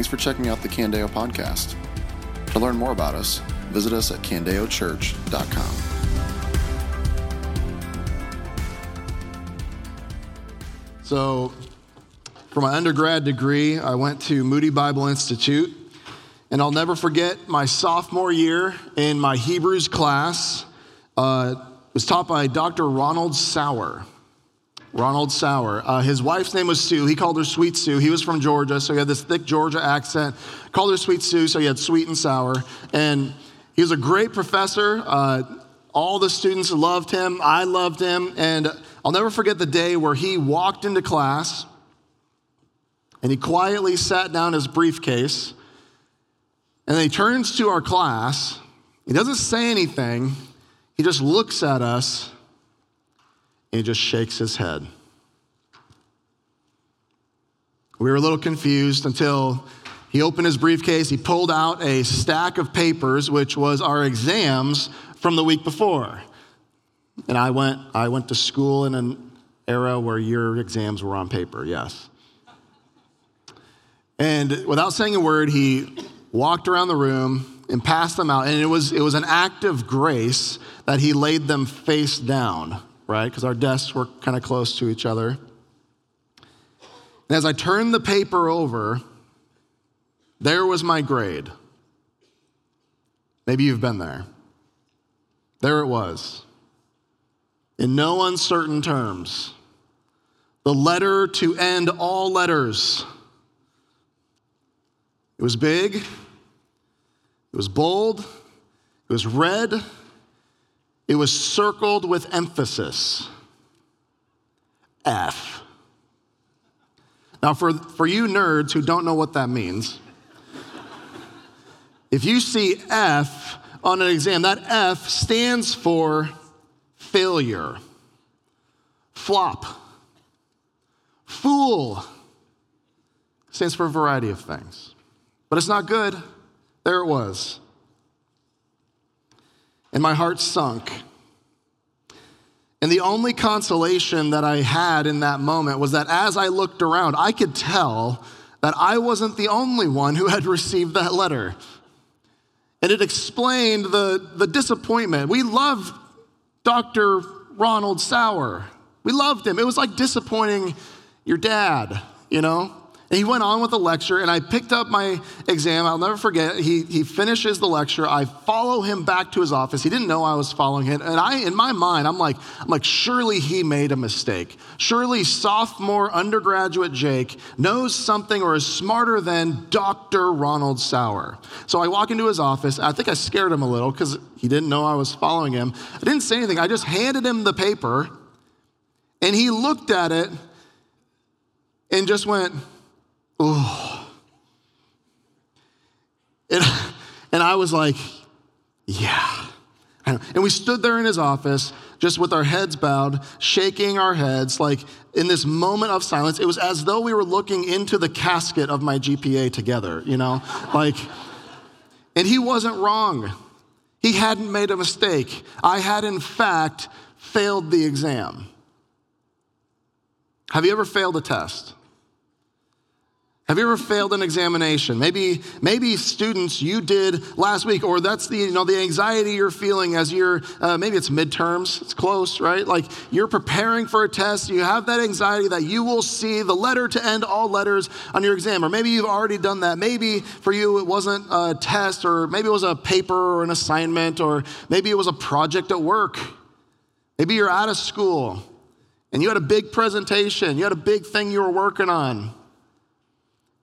Thanks for checking out the Candeo podcast. To learn more about us, visit us at candeochurch.com. So, for my undergrad degree, I went to Moody Bible Institute, and I'll never forget my sophomore year in my Hebrews class. Uh, was taught by Dr. Ronald Sauer. Ronald Sauer. Uh, his wife's name was Sue. He called her Sweet Sue. He was from Georgia, so he had this thick Georgia accent. Called her Sweet Sue, so he had sweet and sour. And he was a great professor. Uh, all the students loved him. I loved him. And I'll never forget the day where he walked into class and he quietly sat down his briefcase. And then he turns to our class. He doesn't say anything. He just looks at us he just shakes his head. We were a little confused until he opened his briefcase. He pulled out a stack of papers, which was our exams from the week before. And I went, I went to school in an era where your exams were on paper, yes. And without saying a word, he walked around the room and passed them out. And it was, it was an act of grace that he laid them face down right? Because our desks were kind of close to each other. And as I turned the paper over, there was my grade. Maybe you've been there. There it was. In no uncertain terms, the letter to end all letters. It was big, it was bold, it was red, it was circled with emphasis F. Now, for, for you nerds who don't know what that means, if you see F on an exam, that F stands for failure, flop, fool, stands for a variety of things. But it's not good. There it was and my heart sunk. And the only consolation that I had in that moment was that as I looked around, I could tell that I wasn't the only one who had received that letter. And it explained the, the disappointment. We loved Dr. Ronald Sauer. We loved him. It was like disappointing your dad, you know? And he went on with the lecture, and I picked up my exam. I'll never forget. He, he finishes the lecture. I follow him back to his office. He didn't know I was following him. And I, in my mind, I'm like, I'm like, surely he made a mistake. Surely sophomore undergraduate Jake knows something or is smarter than Dr. Ronald Sauer. So I walk into his office. I think I scared him a little because he didn't know I was following him. I didn't say anything. I just handed him the paper, and he looked at it and just went, oh. And, and I was like, yeah. And we stood there in his office, just with our heads bowed, shaking our heads, like in this moment of silence. It was as though we were looking into the casket of my GPA together, you know? Like, and he wasn't wrong. He hadn't made a mistake. I had, in fact, failed the exam. Have you ever failed a test? Have you ever failed an examination? Maybe, maybe students you did last week, or that's the, you know, the anxiety you're feeling as you're, uh, maybe it's midterms, it's close, right? Like you're preparing for a test, you have that anxiety that you will see the letter to end all letters on your exam. Or maybe you've already done that. Maybe for you it wasn't a test, or maybe it was a paper or an assignment, or maybe it was a project at work. Maybe you're out of school and you had a big presentation, you had a big thing you were working on.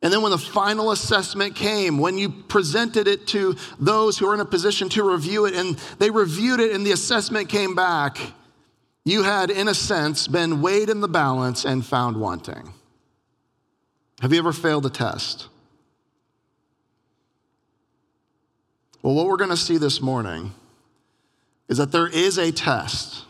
And then when the final assessment came, when you presented it to those who are in a position to review it, and they reviewed it and the assessment came back, you had, in a sense, been weighed in the balance and found wanting. Have you ever failed a test? Well, what we're going to see this morning is that there is a test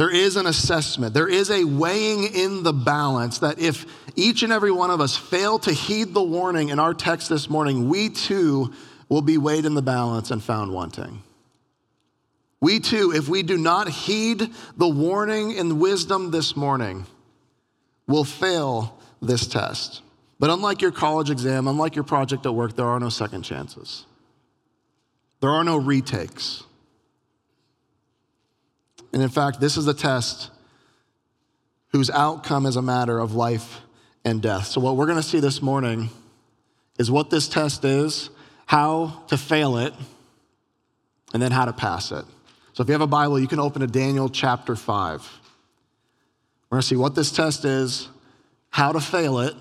there is an assessment, there is a weighing in the balance that if each and every one of us fail to heed the warning in our text this morning, we too will be weighed in the balance and found wanting. We too, if we do not heed the warning and wisdom this morning, will fail this test. But unlike your college exam, unlike your project at work, there are no second chances. There are no retakes. And in fact, this is a test whose outcome is a matter of life and death. So, what we're going to see this morning is what this test is, how to fail it, and then how to pass it. So, if you have a Bible, you can open to Daniel chapter 5. We're going to see what this test is, how to fail it,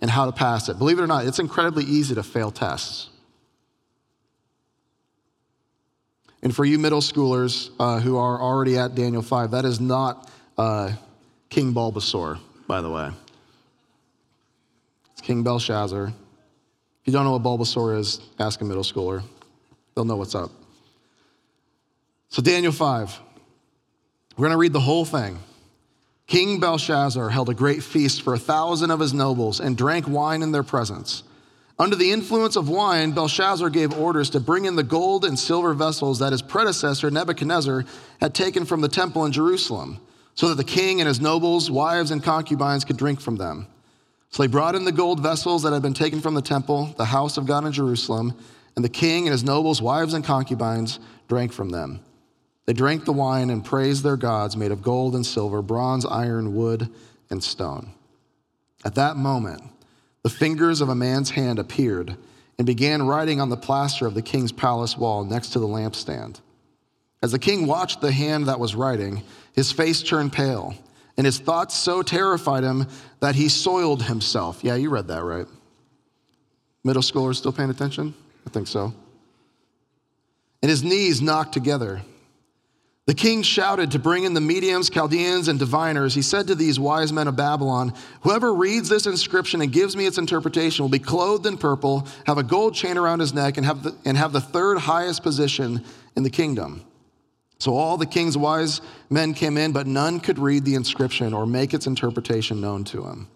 and how to pass it. Believe it or not, it's incredibly easy to fail tests. And for you middle schoolers uh, who are already at Daniel 5, that is not uh, King Bulbasaur, by the way. It's King Belshazzar. If you don't know what Bulbasaur is, ask a middle schooler. They'll know what's up. So, Daniel 5, we're going to read the whole thing. King Belshazzar held a great feast for a thousand of his nobles and drank wine in their presence. Under the influence of wine, Belshazzar gave orders to bring in the gold and silver vessels that his predecessor Nebuchadnezzar had taken from the temple in Jerusalem, so that the king and his nobles, wives, and concubines could drink from them. So they brought in the gold vessels that had been taken from the temple, the house of God in Jerusalem, and the king and his nobles, wives, and concubines drank from them. They drank the wine and praised their gods made of gold and silver, bronze, iron, wood, and stone. At that moment, the fingers of a man's hand appeared and began writing on the plaster of the king's palace wall next to the lampstand. As the king watched the hand that was writing, his face turned pale, and his thoughts so terrified him that he soiled himself. Yeah, you read that right. Middle schoolers still paying attention? I think so. And his knees knocked together. The king shouted to bring in the mediums, Chaldeans, and diviners. He said to these wise men of Babylon, Whoever reads this inscription and gives me its interpretation will be clothed in purple, have a gold chain around his neck, and have the, and have the third highest position in the kingdom. So all the king's wise men came in, but none could read the inscription or make its interpretation known to him.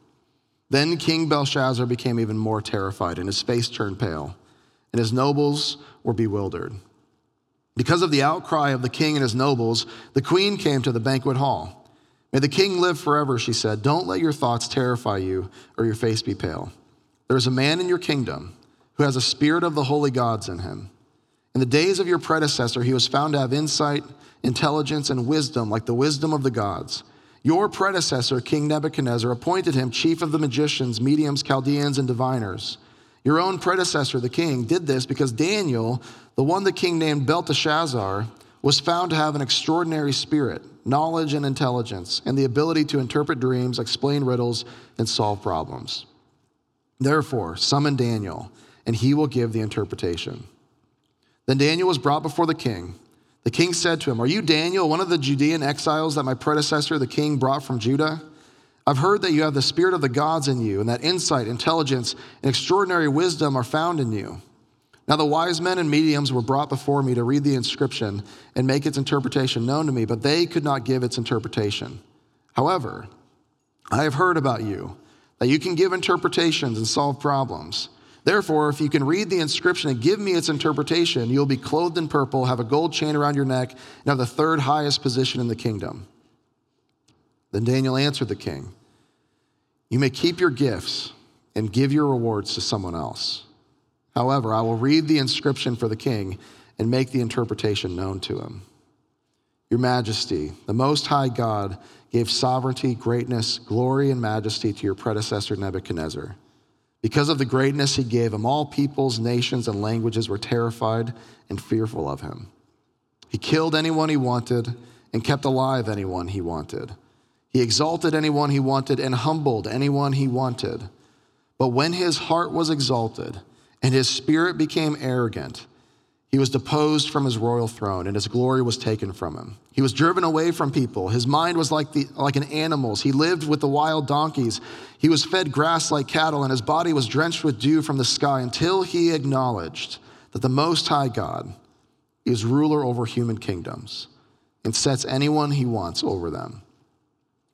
Then King Belshazzar became even more terrified, and his face turned pale, and his nobles were bewildered. Because of the outcry of the king and his nobles, the queen came to the banquet hall. May the king live forever, she said. Don't let your thoughts terrify you or your face be pale. There is a man in your kingdom who has a spirit of the holy gods in him. In the days of your predecessor, he was found to have insight, intelligence, and wisdom like the wisdom of the gods. Your predecessor, King Nebuchadnezzar, appointed him chief of the magicians, mediums, Chaldeans, and diviners. Your own predecessor, the king, did this because Daniel, the one the king named Belteshazzar, was found to have an extraordinary spirit, knowledge and intelligence, and the ability to interpret dreams, explain riddles, and solve problems. Therefore, summon Daniel, and he will give the interpretation. Then Daniel was brought before the king. The king said to him, Are you Daniel, one of the Judean exiles that my predecessor, the king, brought from Judah? I've heard that you have the spirit of the gods in you, and that insight, intelligence, and extraordinary wisdom are found in you. Now, the wise men and mediums were brought before me to read the inscription and make its interpretation known to me, but they could not give its interpretation. However, I have heard about you, that you can give interpretations and solve problems. Therefore, if you can read the inscription and give me its interpretation, you'll be clothed in purple, have a gold chain around your neck, and have the third highest position in the kingdom. Then Daniel answered the king, You may keep your gifts and give your rewards to someone else. However, I will read the inscription for the king and make the interpretation known to him. Your majesty, the Most High God, gave sovereignty, greatness, glory, and majesty to your predecessor Nebuchadnezzar. Because of the greatness he gave him, all peoples, nations, and languages were terrified and fearful of him. He killed anyone he wanted and kept alive anyone he wanted. He exalted anyone he wanted and humbled anyone he wanted. But when his heart was exalted and his spirit became arrogant, he was deposed from his royal throne and his glory was taken from him. He was driven away from people. His mind was like, the, like an animal's. He lived with the wild donkeys. He was fed grass like cattle, and his body was drenched with dew from the sky until he acknowledged that the Most High God is ruler over human kingdoms and sets anyone he wants over them.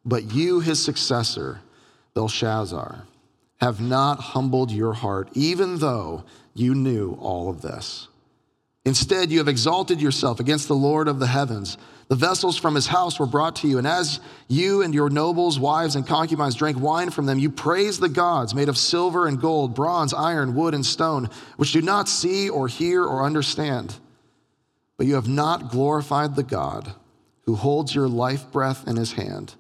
But you, his successor, Belshazzar, have not humbled your heart, even though you knew all of this. Instead, you have exalted yourself against the Lord of the heavens, The vessels from his house were brought to you, and as you and your nobles, wives, and concubines drank wine from them, you praised the gods made of silver and gold, bronze, iron, wood, and stone, which do not see or hear or understand. But you have not glorified the God who holds your life breath in his hand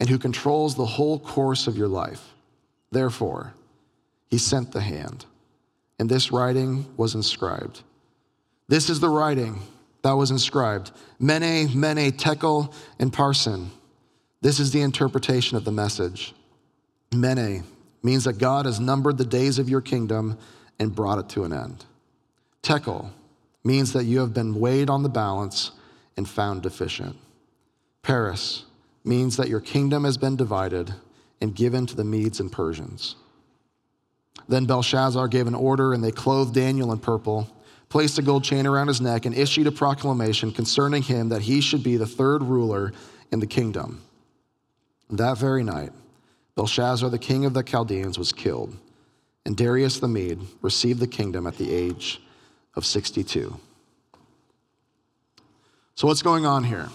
and who controls the whole course of your life. Therefore, he sent the hand, and this writing was inscribed. This is the writing that was inscribed Mene, Mene, Tekel, and Parsin. This is the interpretation of the message. Mene means that God has numbered the days of your kingdom and brought it to an end. Tekel means that you have been weighed on the balance and found deficient. Peres means that your kingdom has been divided and given to the Medes and Persians. Then Belshazzar gave an order, and they clothed Daniel in purple placed a gold chain around his neck, and issued a proclamation concerning him that he should be the third ruler in the kingdom. That very night, Belshazzar, the king of the Chaldeans, was killed, and Darius the Mede received the kingdom at the age of 62. So, what's going on here?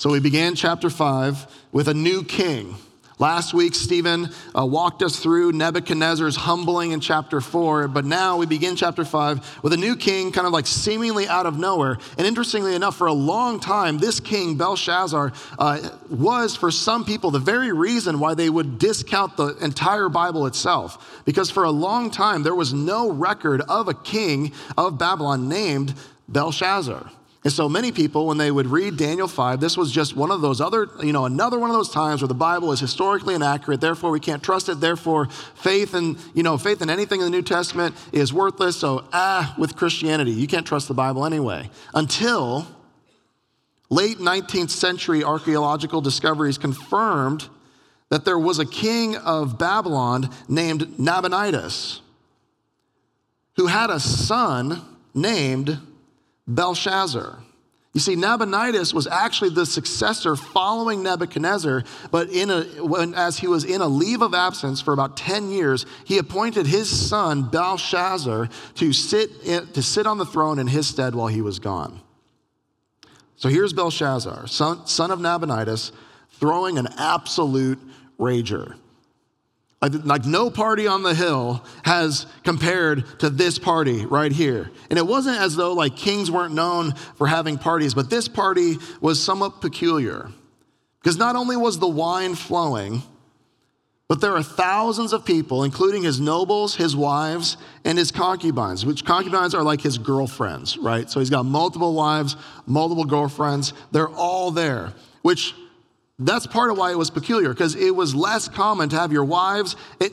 So, we began chapter 5 with a new king Last week, Stephen uh, walked us through Nebuchadnezzar's humbling in chapter four, but now we begin chapter five with a new king kind of like seemingly out of nowhere. And interestingly enough, for a long time, this king, Belshazzar, uh, was for some people the very reason why they would discount the entire Bible itself. Because for a long time, there was no record of a king of Babylon named Belshazzar. And so many people, when they would read Daniel 5, this was just one of those other, you know, another one of those times where the Bible is historically inaccurate, therefore we can't trust it, therefore faith and, you know, faith in anything in the New Testament is worthless. So, ah, with Christianity, you can't trust the Bible anyway. Until late 19th century archaeological discoveries confirmed that there was a king of Babylon named Nabonidus who had a son named Belshazzar. You see, Nabonidus was actually the successor following Nebuchadnezzar, but in a, when, as he was in a leave of absence for about 10 years, he appointed his son Belshazzar to sit, in, to sit on the throne in his stead while he was gone. So here's Belshazzar, son, son of Nabonidus, throwing an absolute rager. Like, no party on the hill has compared to this party right here. And it wasn't as though like kings weren't known for having parties, but this party was somewhat peculiar. Because not only was the wine flowing, but there are thousands of people, including his nobles, his wives, and his concubines, which concubines are like his girlfriends, right? So he's got multiple wives, multiple girlfriends. They're all there, which that's part of why it was peculiar, because it was less common to have your wives, it,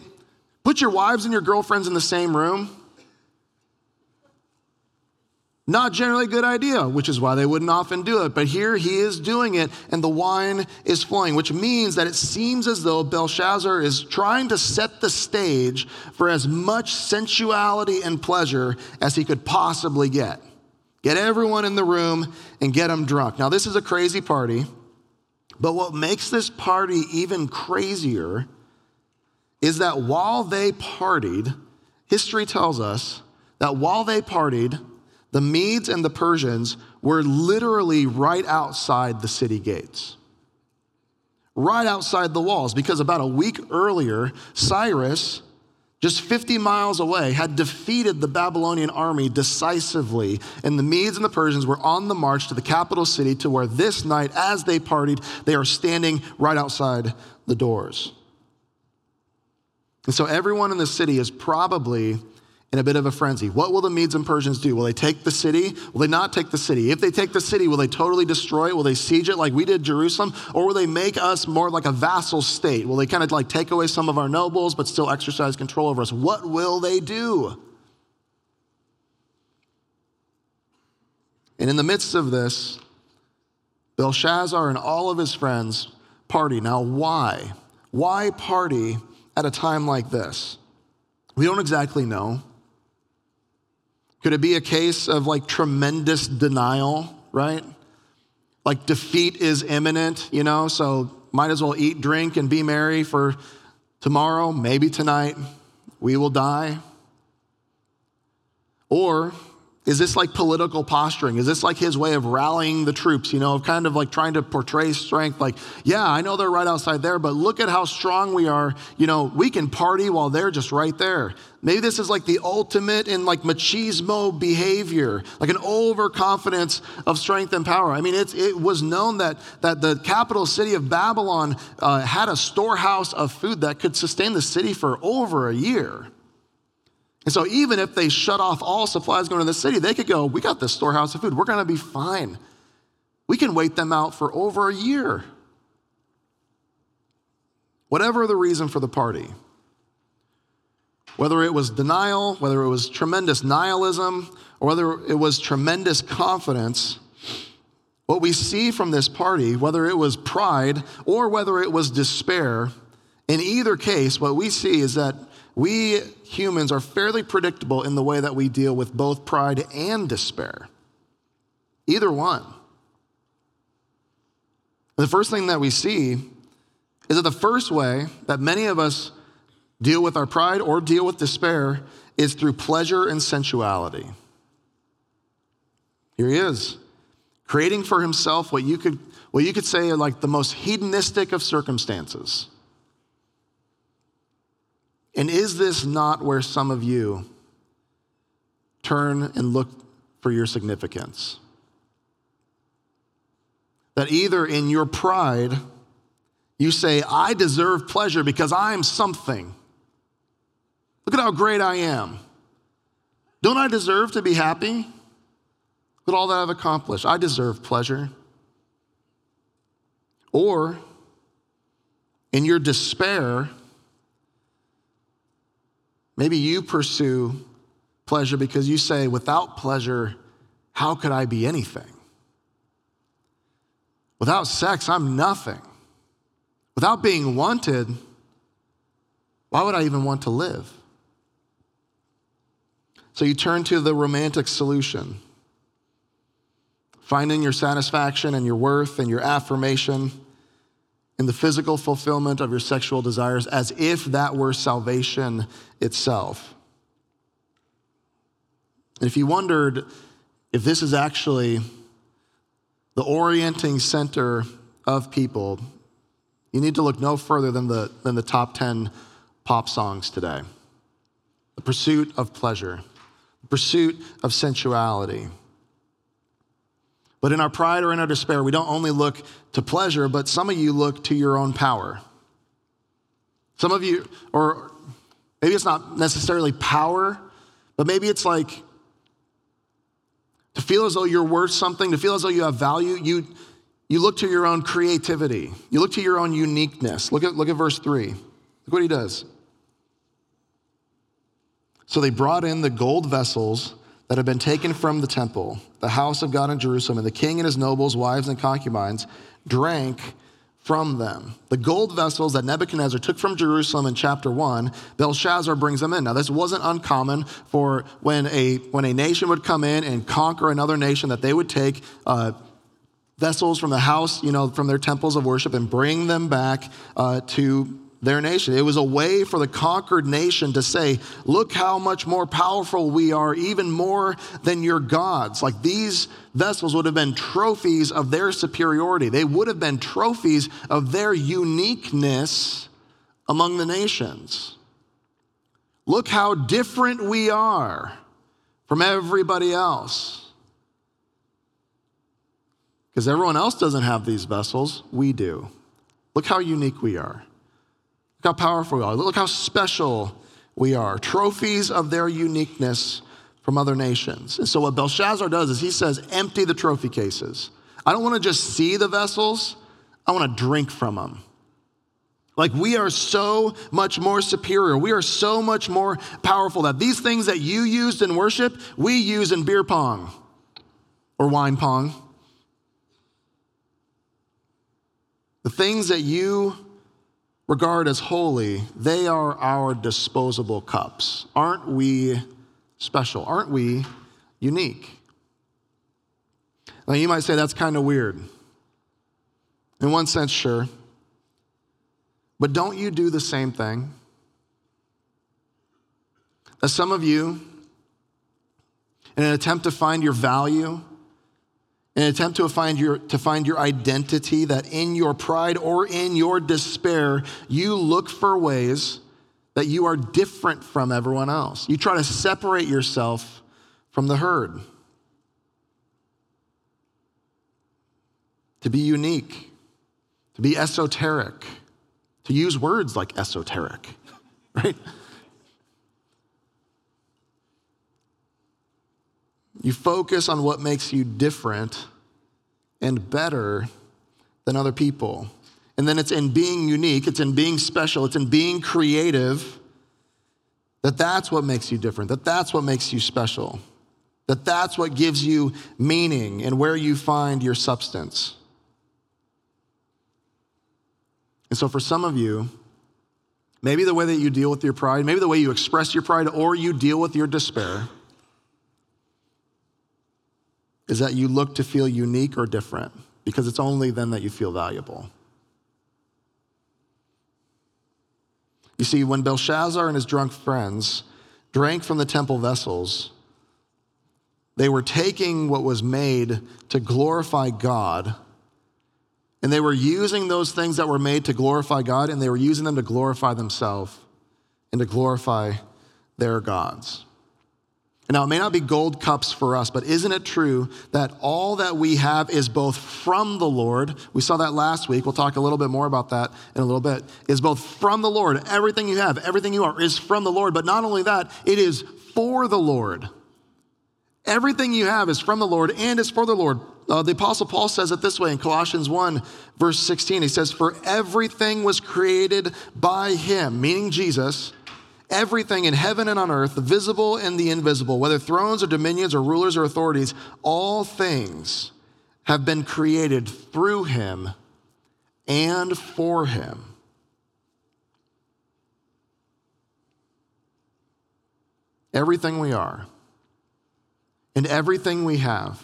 put your wives and your girlfriends in the same room. Not generally a good idea, which is why they wouldn't often do it. But here he is doing it, and the wine is flowing, which means that it seems as though Belshazzar is trying to set the stage for as much sensuality and pleasure as he could possibly get. Get everyone in the room and get them drunk. Now, this is a crazy party. But what makes this party even crazier is that while they partied, history tells us that while they partied, the Medes and the Persians were literally right outside the city gates. Right outside the walls, because about a week earlier, Cyrus just 50 miles away, had defeated the Babylonian army decisively. And the Medes and the Persians were on the march to the capital city to where this night, as they partied, they are standing right outside the doors. And so everyone in the city is probably in a bit of a frenzy. What will the Medes and Persians do? Will they take the city? Will they not take the city? If they take the city, will they totally destroy it? Will they siege it like we did Jerusalem? Or will they make us more like a vassal state? Will they kind of like take away some of our nobles but still exercise control over us? What will they do? And in the midst of this, Belshazzar and all of his friends party. Now, why? Why party at a time like this? We don't exactly know. Could it be a case of like tremendous denial, right? Like defeat is imminent, you know, so might as well eat, drink, and be merry for tomorrow, maybe tonight, we will die. Or Is this like political posturing? Is this like his way of rallying the troops, you know, of kind of like trying to portray strength? Like, yeah, I know they're right outside there, but look at how strong we are. You know, we can party while they're just right there. Maybe this is like the ultimate in like machismo behavior, like an overconfidence of strength and power. I mean, it was known that, that the capital city of Babylon uh, had a storehouse of food that could sustain the city for over a year. And so, even if they shut off all supplies going to the city, they could go, We got this storehouse of food. We're going to be fine. We can wait them out for over a year. Whatever the reason for the party, whether it was denial, whether it was tremendous nihilism, or whether it was tremendous confidence, what we see from this party, whether it was pride or whether it was despair, in either case, what we see is that we humans are fairly predictable in the way that we deal with both pride and despair. Either one. The first thing that we see is that the first way that many of us deal with our pride or deal with despair is through pleasure and sensuality. Here he is, creating for himself what you could, what you could say are like the most hedonistic of circumstances. And is this not where some of you turn and look for your significance? That either in your pride, you say, I deserve pleasure because I'm something. Look at how great I am. Don't I deserve to be happy? Look at all that I've accomplished. I deserve pleasure. Or in your despair, Maybe you pursue pleasure because you say, without pleasure, how could I be anything? Without sex, I'm nothing. Without being wanted, why would I even want to live? So you turn to the romantic solution, finding your satisfaction and your worth and your affirmation in the physical fulfillment of your sexual desires as if that were salvation itself. And if you wondered if this is actually the orienting center of people, you need to look no further than the, than the top 10 pop songs today. The pursuit of pleasure, the pursuit of sensuality. But in our pride or in our despair, we don't only look to pleasure, but some of you look to your own power. Some of you, or maybe it's not necessarily power, but maybe it's like to feel as though you're worth something, to feel as though you have value, you, you look to your own creativity. You look to your own uniqueness. Look at, look at verse 3. Look what he does. So they brought in the gold vessels that had been taken from the temple, the house of God in Jerusalem, and the king and his nobles, wives, and concubines drank from them. The gold vessels that Nebuchadnezzar took from Jerusalem in chapter 1, Belshazzar brings them in. Now, this wasn't uncommon for when a, when a nation would come in and conquer another nation, that they would take uh, vessels from the house, you know, from their temples of worship and bring them back uh, to their nation. It was a way for the conquered nation to say, Look how much more powerful we are, even more than your gods. Like these vessels would have been trophies of their superiority, they would have been trophies of their uniqueness among the nations. Look how different we are from everybody else. Because everyone else doesn't have these vessels, we do. Look how unique we are. Look how powerful we are. Look how special we are. Trophies of their uniqueness from other nations. And so, what Belshazzar does is he says, empty the trophy cases. I don't want to just see the vessels, I want to drink from them. Like, we are so much more superior. We are so much more powerful that these things that you used in worship, we use in beer pong or wine pong. The things that you regard as holy, they are our disposable cups. Aren't we special? Aren't we unique? Now, you might say that's kind of weird. In one sense, sure. But don't you do the same thing? As some of you, in an attempt to find your value, an attempt to find your, to find your identity, that in your pride or in your despair, you look for ways that you are different from everyone else. You try to separate yourself from the herd, to be unique, to be esoteric, to use words like esoteric, right? You focus on what makes you different and better than other people. And then it's in being unique, it's in being special, it's in being creative that that's what makes you different, that that's what makes you special, that that's what gives you meaning and where you find your substance. And so for some of you, maybe the way that you deal with your pride, maybe the way you express your pride or you deal with your despair is that you look to feel unique or different because it's only then that you feel valuable. You see, when Belshazzar and his drunk friends drank from the temple vessels, they were taking what was made to glorify God, and they were using those things that were made to glorify God, and they were using them to glorify themselves and to glorify their gods. Now, it may not be gold cups for us, but isn't it true that all that we have is both from the Lord? We saw that last week. We'll talk a little bit more about that in a little bit. Is both from the Lord. Everything you have, everything you are is from the Lord. But not only that, it is for the Lord. Everything you have is from the Lord and is for the Lord. Uh, the Apostle Paul says it this way in Colossians 1, verse 16. He says, For everything was created by him, meaning Jesus Everything in heaven and on earth, the visible and the invisible, whether thrones or dominions or rulers or authorities, all things have been created through him and for him. Everything we are and everything we have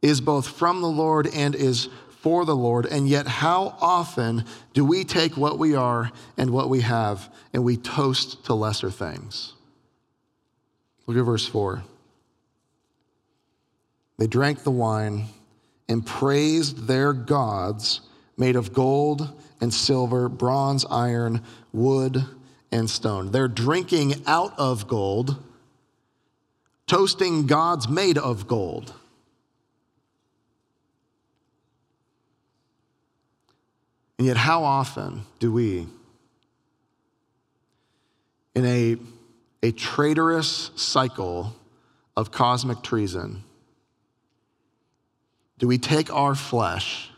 is both from the Lord and is for the Lord, and yet how often do we take what we are and what we have and we toast to lesser things? Look at verse 4. They drank the wine and praised their gods made of gold and silver, bronze, iron, wood, and stone. They're drinking out of gold, toasting gods made of gold. And yet, how often do we, in a, a traitorous cycle of cosmic treason, do we take our flesh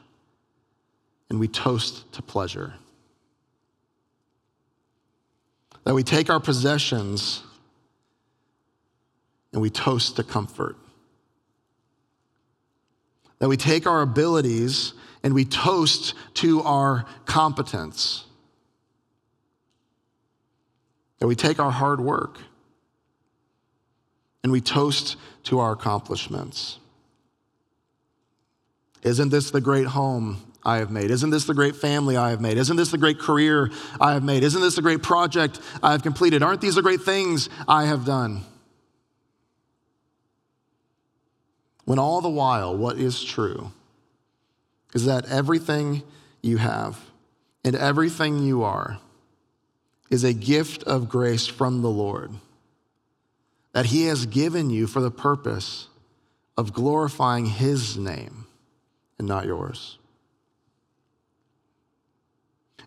and we toast to pleasure? That we take our possessions and we toast to comfort? That we take our abilities and we toast to our competence. That we take our hard work and we toast to our accomplishments. Isn't this the great home I have made? Isn't this the great family I have made? Isn't this the great career I have made? Isn't this the great project I have completed? Aren't these the great things I have done? When all the while, what is true is that everything you have and everything you are is a gift of grace from the Lord that He has given you for the purpose of glorifying His name and not yours.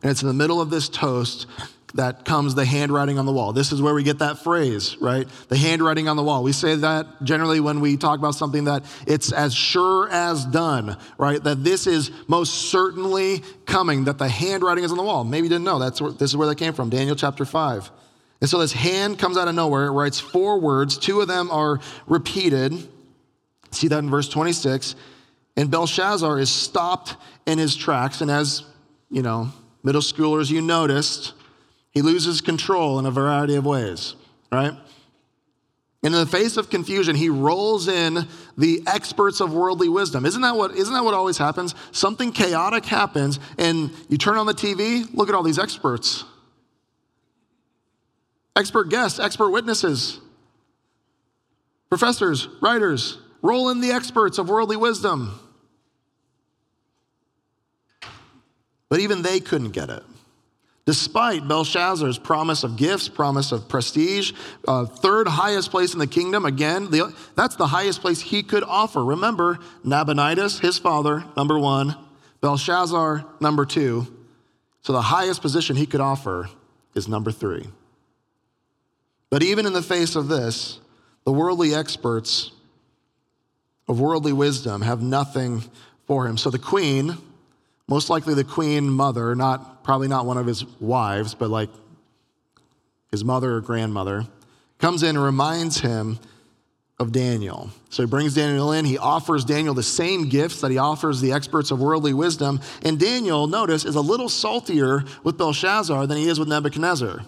And it's in the middle of this toast that comes the handwriting on the wall. This is where we get that phrase, right? The handwriting on the wall. We say that generally when we talk about something that it's as sure as done, right? That this is most certainly coming, that the handwriting is on the wall. Maybe you didn't know. That's where, this is where that came from, Daniel chapter 5. And so this hand comes out of nowhere. It writes four words. Two of them are repeated. See that in verse 26. And Belshazzar is stopped in his tracks. And as, you know, middle schoolers, you noticed, he loses control in a variety of ways, right? And in the face of confusion, he rolls in the experts of worldly wisdom. Isn't that what, isn't that what always happens? Something chaotic happens, and you turn on the TV, look at all these experts. Expert guests, expert witnesses. Professors, writers, roll in the experts of worldly wisdom. But even they couldn't get it. Despite Belshazzar's promise of gifts, promise of prestige, uh, third highest place in the kingdom, again, the, that's the highest place he could offer. Remember, Nabonidus, his father, number one, Belshazzar, number two. So the highest position he could offer is number three. But even in the face of this, the worldly experts of worldly wisdom have nothing for him. So the queen, most likely the queen mother, not probably not one of his wives, but like his mother or grandmother, comes in and reminds him of Daniel. So he brings Daniel in. He offers Daniel the same gifts that he offers the experts of worldly wisdom. And Daniel, notice, is a little saltier with Belshazzar than he is with Nebuchadnezzar.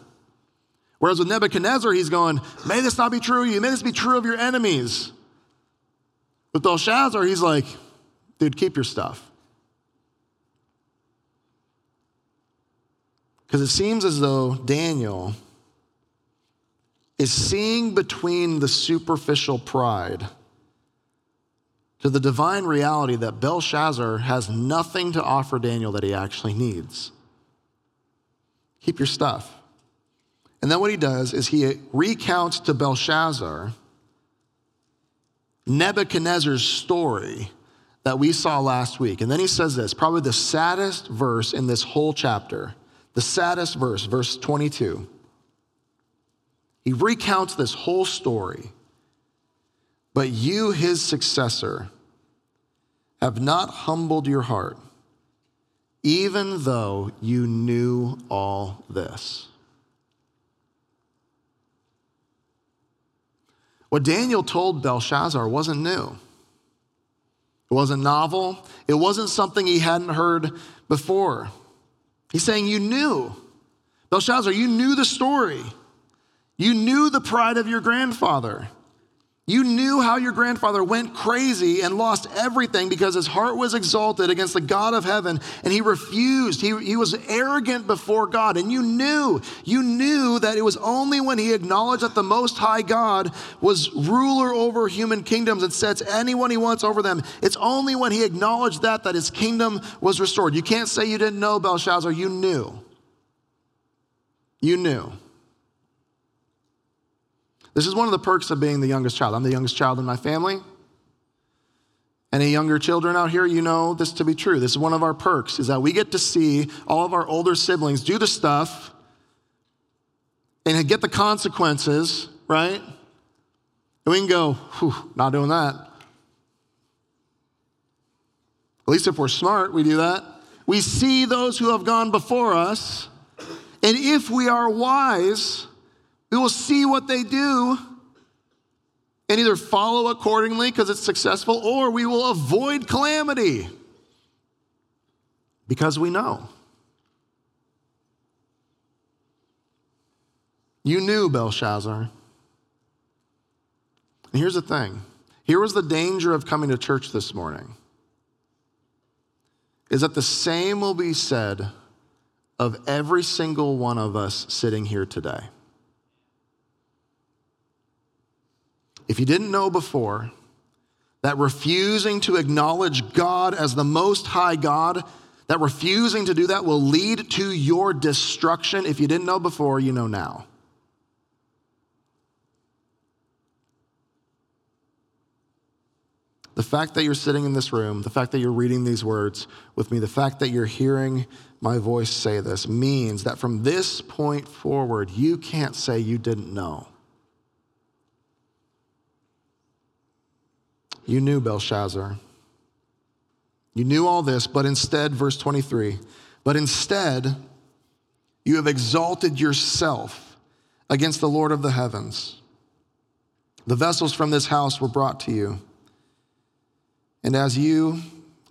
Whereas with Nebuchadnezzar, he's going, May this not be true of you. May this be true of your enemies. With Belshazzar, he's like, Dude, keep your stuff. Because it seems as though Daniel is seeing between the superficial pride to the divine reality that Belshazzar has nothing to offer Daniel that he actually needs. Keep your stuff. And then what he does is he recounts to Belshazzar Nebuchadnezzar's story that we saw last week. And then he says this probably the saddest verse in this whole chapter, the saddest verse, verse 22. He recounts this whole story. But you, his successor, have not humbled your heart, even though you knew all this. What Daniel told Belshazzar wasn't new. It wasn't novel. It wasn't something he hadn't heard before. He's saying, You knew. Belshazzar, you knew the story. You knew the pride of your grandfather. You knew how your grandfather went crazy and lost everything because his heart was exalted against the God of heaven and he refused. He, he was arrogant before God. And you knew, you knew that it was only when he acknowledged that the Most High God was ruler over human kingdoms and sets anyone he wants over them. It's only when he acknowledged that that his kingdom was restored. You can't say you didn't know, Belshazzar. You knew. You knew. This is one of the perks of being the youngest child. I'm the youngest child in my family. Any younger children out here, you know this to be true. This is one of our perks, is that we get to see all of our older siblings do the stuff and get the consequences, right? And we can go, whew, not doing that. At least if we're smart, we do that. We see those who have gone before us, and if we are wise, we will see what they do and either follow accordingly because it's successful, or we will avoid calamity because we know. You knew Belshazzar. And here's the thing here was the danger of coming to church this morning is that the same will be said of every single one of us sitting here today. If you didn't know before, that refusing to acknowledge God as the most high God, that refusing to do that will lead to your destruction. If you didn't know before, you know now. The fact that you're sitting in this room, the fact that you're reading these words with me, the fact that you're hearing my voice say this means that from this point forward, you can't say you didn't know. You knew Belshazzar. You knew all this, but instead, verse 23, but instead, you have exalted yourself against the Lord of the heavens. The vessels from this house were brought to you. And as you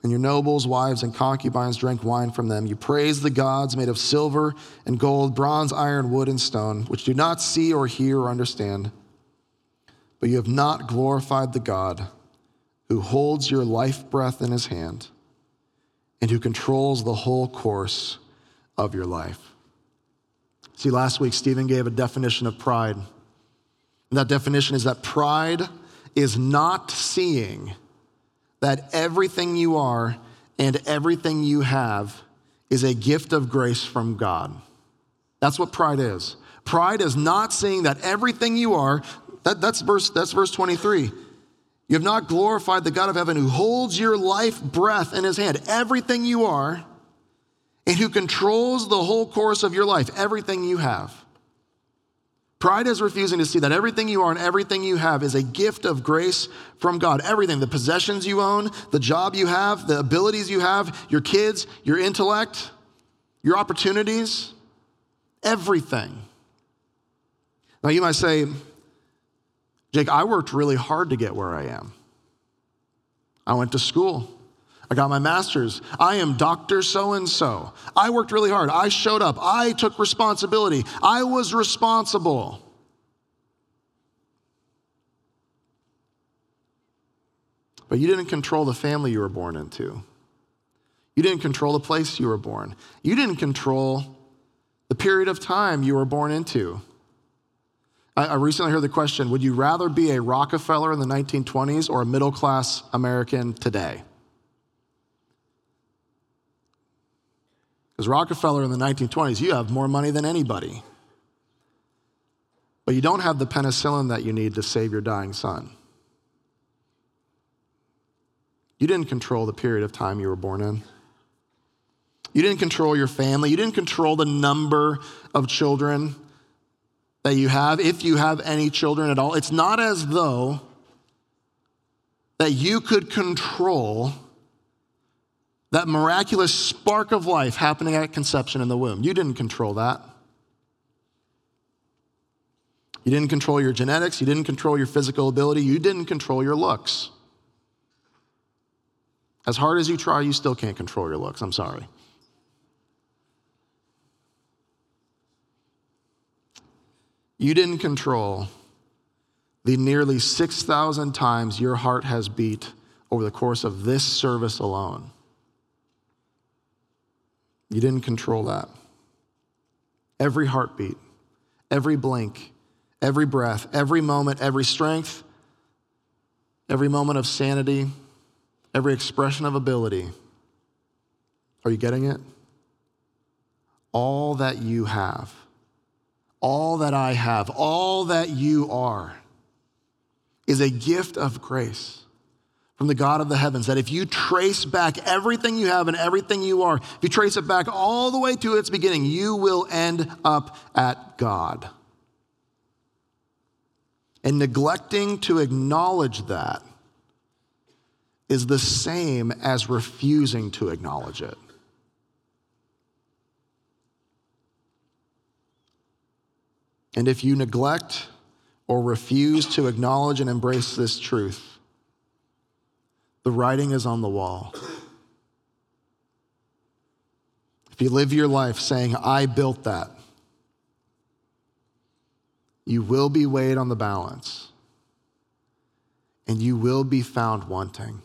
and your nobles, wives, and concubines drank wine from them, you praised the gods made of silver and gold, bronze, iron, wood, and stone, which do not see or hear or understand. But you have not glorified the God who holds your life breath in his hand and who controls the whole course of your life. See, last week, Stephen gave a definition of pride. And that definition is that pride is not seeing that everything you are and everything you have is a gift of grace from God. That's what pride is. Pride is not seeing that everything you are, that, that's, verse, that's verse 23. You have not glorified the God of heaven who holds your life breath in his hand, everything you are, and who controls the whole course of your life, everything you have. Pride is refusing to see that everything you are and everything you have is a gift of grace from God. Everything, the possessions you own, the job you have, the abilities you have, your kids, your intellect, your opportunities, everything. Now you might say, Jake, I worked really hard to get where I am. I went to school. I got my master's. I am Dr. So and so. I worked really hard. I showed up. I took responsibility. I was responsible. But you didn't control the family you were born into. You didn't control the place you were born. You didn't control the period of time you were born into. I, recently heard the question Would you rather be a Rockefeller in the 1920s or a middle class American today? Because Rockefeller in the 1920s, you have more money than anybody. But you don't have the penicillin that you need to save your dying son. You didn't control the period of time you were born in. You didn't control your family. You didn't control the number of children that you have, if you have any children at all. It's not as though that you could control that miraculous spark of life happening at conception in the womb. You didn't control that. You didn't control your genetics. You didn't control your physical ability. You didn't control your looks. As hard as you try, you still can't control your looks. I'm sorry. You didn't control the nearly 6,000 times your heart has beat over the course of this service alone. You didn't control that. Every heartbeat, every blink, every breath, every moment, every strength, every moment of sanity, every expression of ability. Are you getting it? All that you have all that I have, all that you are, is a gift of grace from the God of the heavens. That if you trace back everything you have and everything you are, if you trace it back all the way to its beginning, you will end up at God. And neglecting to acknowledge that is the same as refusing to acknowledge it. And if you neglect or refuse to acknowledge and embrace this truth, the writing is on the wall. If you live your life saying, I built that, you will be weighed on the balance and you will be found wanting.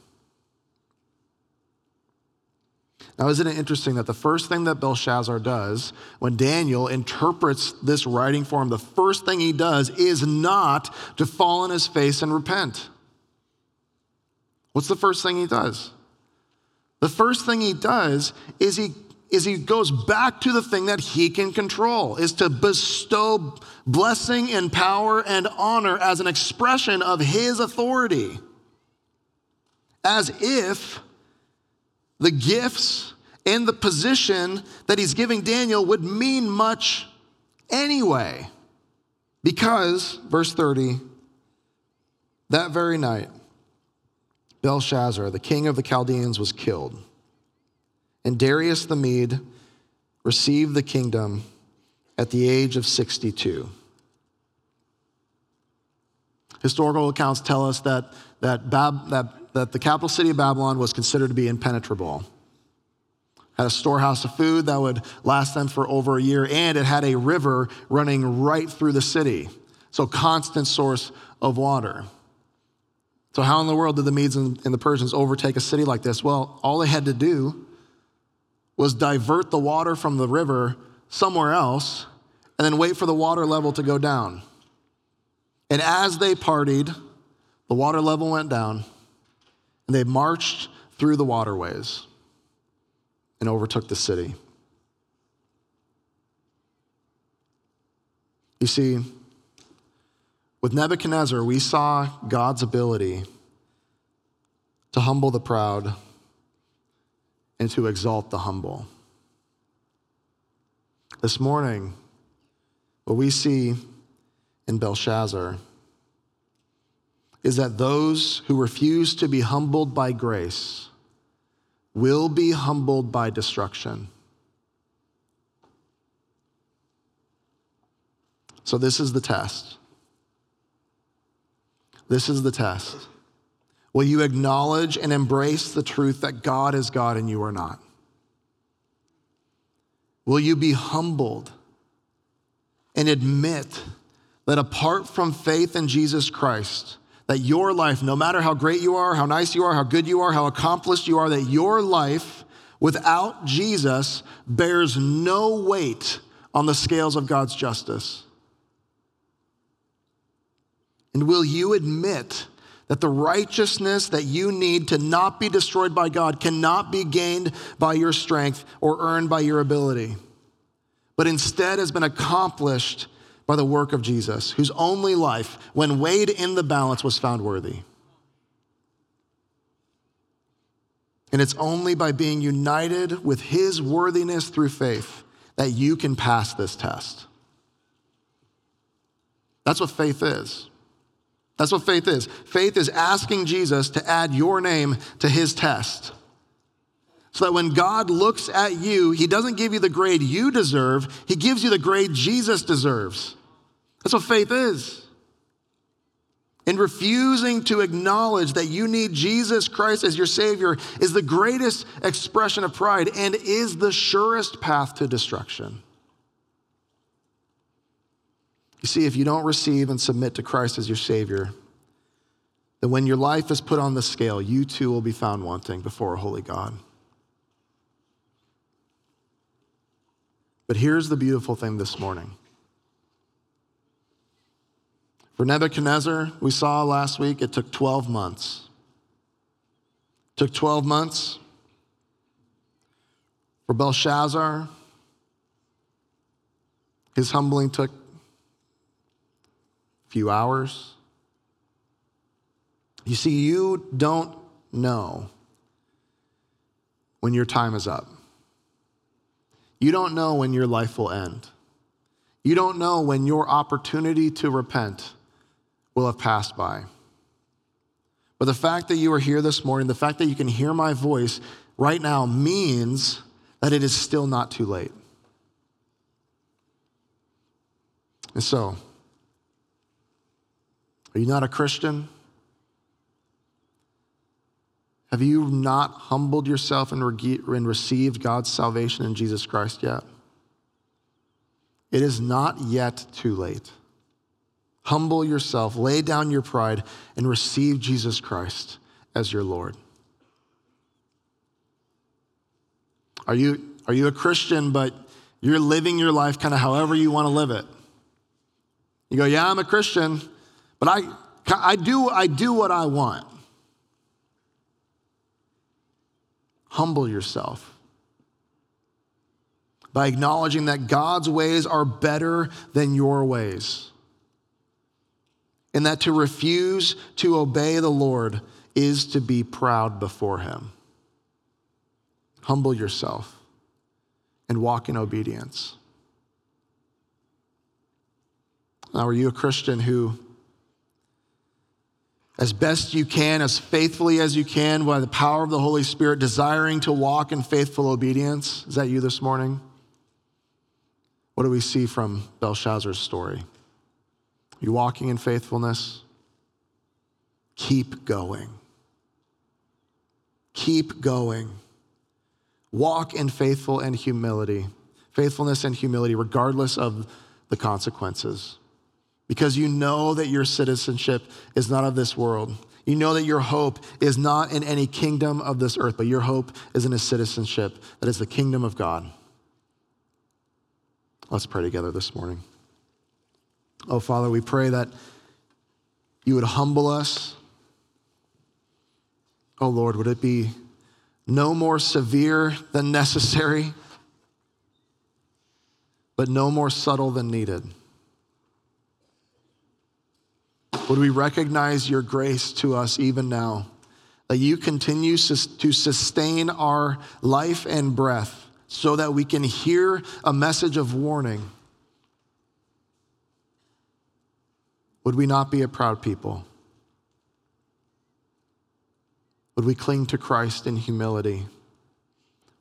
Now, isn't it interesting that the first thing that Belshazzar does when Daniel interprets this writing for him, the first thing he does is not to fall on his face and repent? What's the first thing he does? The first thing he does is he is he goes back to the thing that he can control is to bestow blessing and power and honor as an expression of his authority as if the gifts and the position that he's giving Daniel would mean much anyway. Because, verse 30, that very night, Belshazzar, the king of the Chaldeans, was killed. And Darius the Mede received the kingdom at the age of 62. Historical accounts tell us that, that, Bab, that that the capital city of Babylon was considered to be impenetrable. Had a storehouse of food that would last them for over a year, and it had a river running right through the city. So, constant source of water. So, how in the world did the Medes and the Persians overtake a city like this? Well, all they had to do was divert the water from the river somewhere else and then wait for the water level to go down. And as they partied, the water level went down, and they marched through the waterways and overtook the city. You see, with Nebuchadnezzar, we saw God's ability to humble the proud and to exalt the humble. This morning, what we see in Belshazzar is that those who refuse to be humbled by grace will be humbled by destruction. So, this is the test. This is the test. Will you acknowledge and embrace the truth that God is God and you are not? Will you be humbled and admit that apart from faith in Jesus Christ, that your life, no matter how great you are, how nice you are, how good you are, how accomplished you are, that your life without Jesus bears no weight on the scales of God's justice? And will you admit that the righteousness that you need to not be destroyed by God cannot be gained by your strength or earned by your ability, but instead has been accomplished by the work of Jesus, whose only life, when weighed in the balance, was found worthy. And it's only by being united with his worthiness through faith that you can pass this test. That's what faith is. That's what faith is. Faith is asking Jesus to add your name to his test. So that when God looks at you, he doesn't give you the grade you deserve, he gives you the grade Jesus deserves. That's what faith is. And refusing to acknowledge that you need Jesus Christ as your Savior is the greatest expression of pride and is the surest path to destruction. You see, if you don't receive and submit to Christ as your Savior, then when your life is put on the scale, you too will be found wanting before a holy God. But here's the beautiful thing this morning for Nebuchadnezzar, we saw last week, it took 12 months. It took 12 months. For Belshazzar, his humbling took a few hours. You see, you don't know when your time is up. You don't know when your life will end. You don't know when your opportunity to repent will have passed by. But the fact that you are here this morning, the fact that you can hear my voice right now means that it is still not too late. And so, are you not a Christian? Have you not humbled yourself and, received God's salvation in Jesus Christ yet? It is not yet too late. Humble yourself, lay down your pride, and receive Jesus Christ as your Lord. Are you, are you a Christian, but you're living your life kind of however you want to live it? You go, Yeah, I'm a Christian, but I, I, do, I do what I want. Humble yourself by acknowledging that God's ways are better than your ways and that to refuse to obey the Lord is to be proud before Him. Humble yourself and walk in obedience. Now, are you a Christian who, as best you can, as faithfully as you can, by the power of the Holy Spirit, desiring to walk in faithful obedience? Is that you this morning? What do we see from Belshazzar's story? You walking in faithfulness? Keep going. Keep going. Walk in faithful and humility, faithfulness and humility, regardless of the consequences. Because you know that your citizenship is not of this world. You know that your hope is not in any kingdom of this earth, but your hope is in a citizenship that is the kingdom of God. Let's pray together this morning. Oh, Father, we pray that you would humble us, Oh Lord, would it be no more severe than necessary, but no more subtle than needed? Would we recognize your grace to us even now? That you continue to sustain our life and breath so that we can hear a message of warning. Would we not be a proud people? Would we cling to Christ in humility?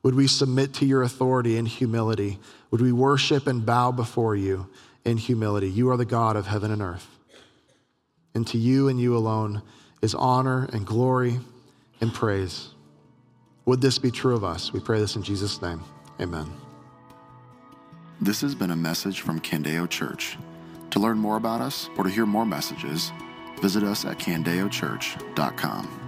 Would we submit to your authority in humility? Would we worship and bow before you in humility? You are the God of heaven and earth. And to you and you alone is honor and glory and praise. Would this be true of us? We pray this in Jesus' name. Amen. This has been a message from Candeo Church. To learn more about us or to hear more messages, visit us at candeochurch.com.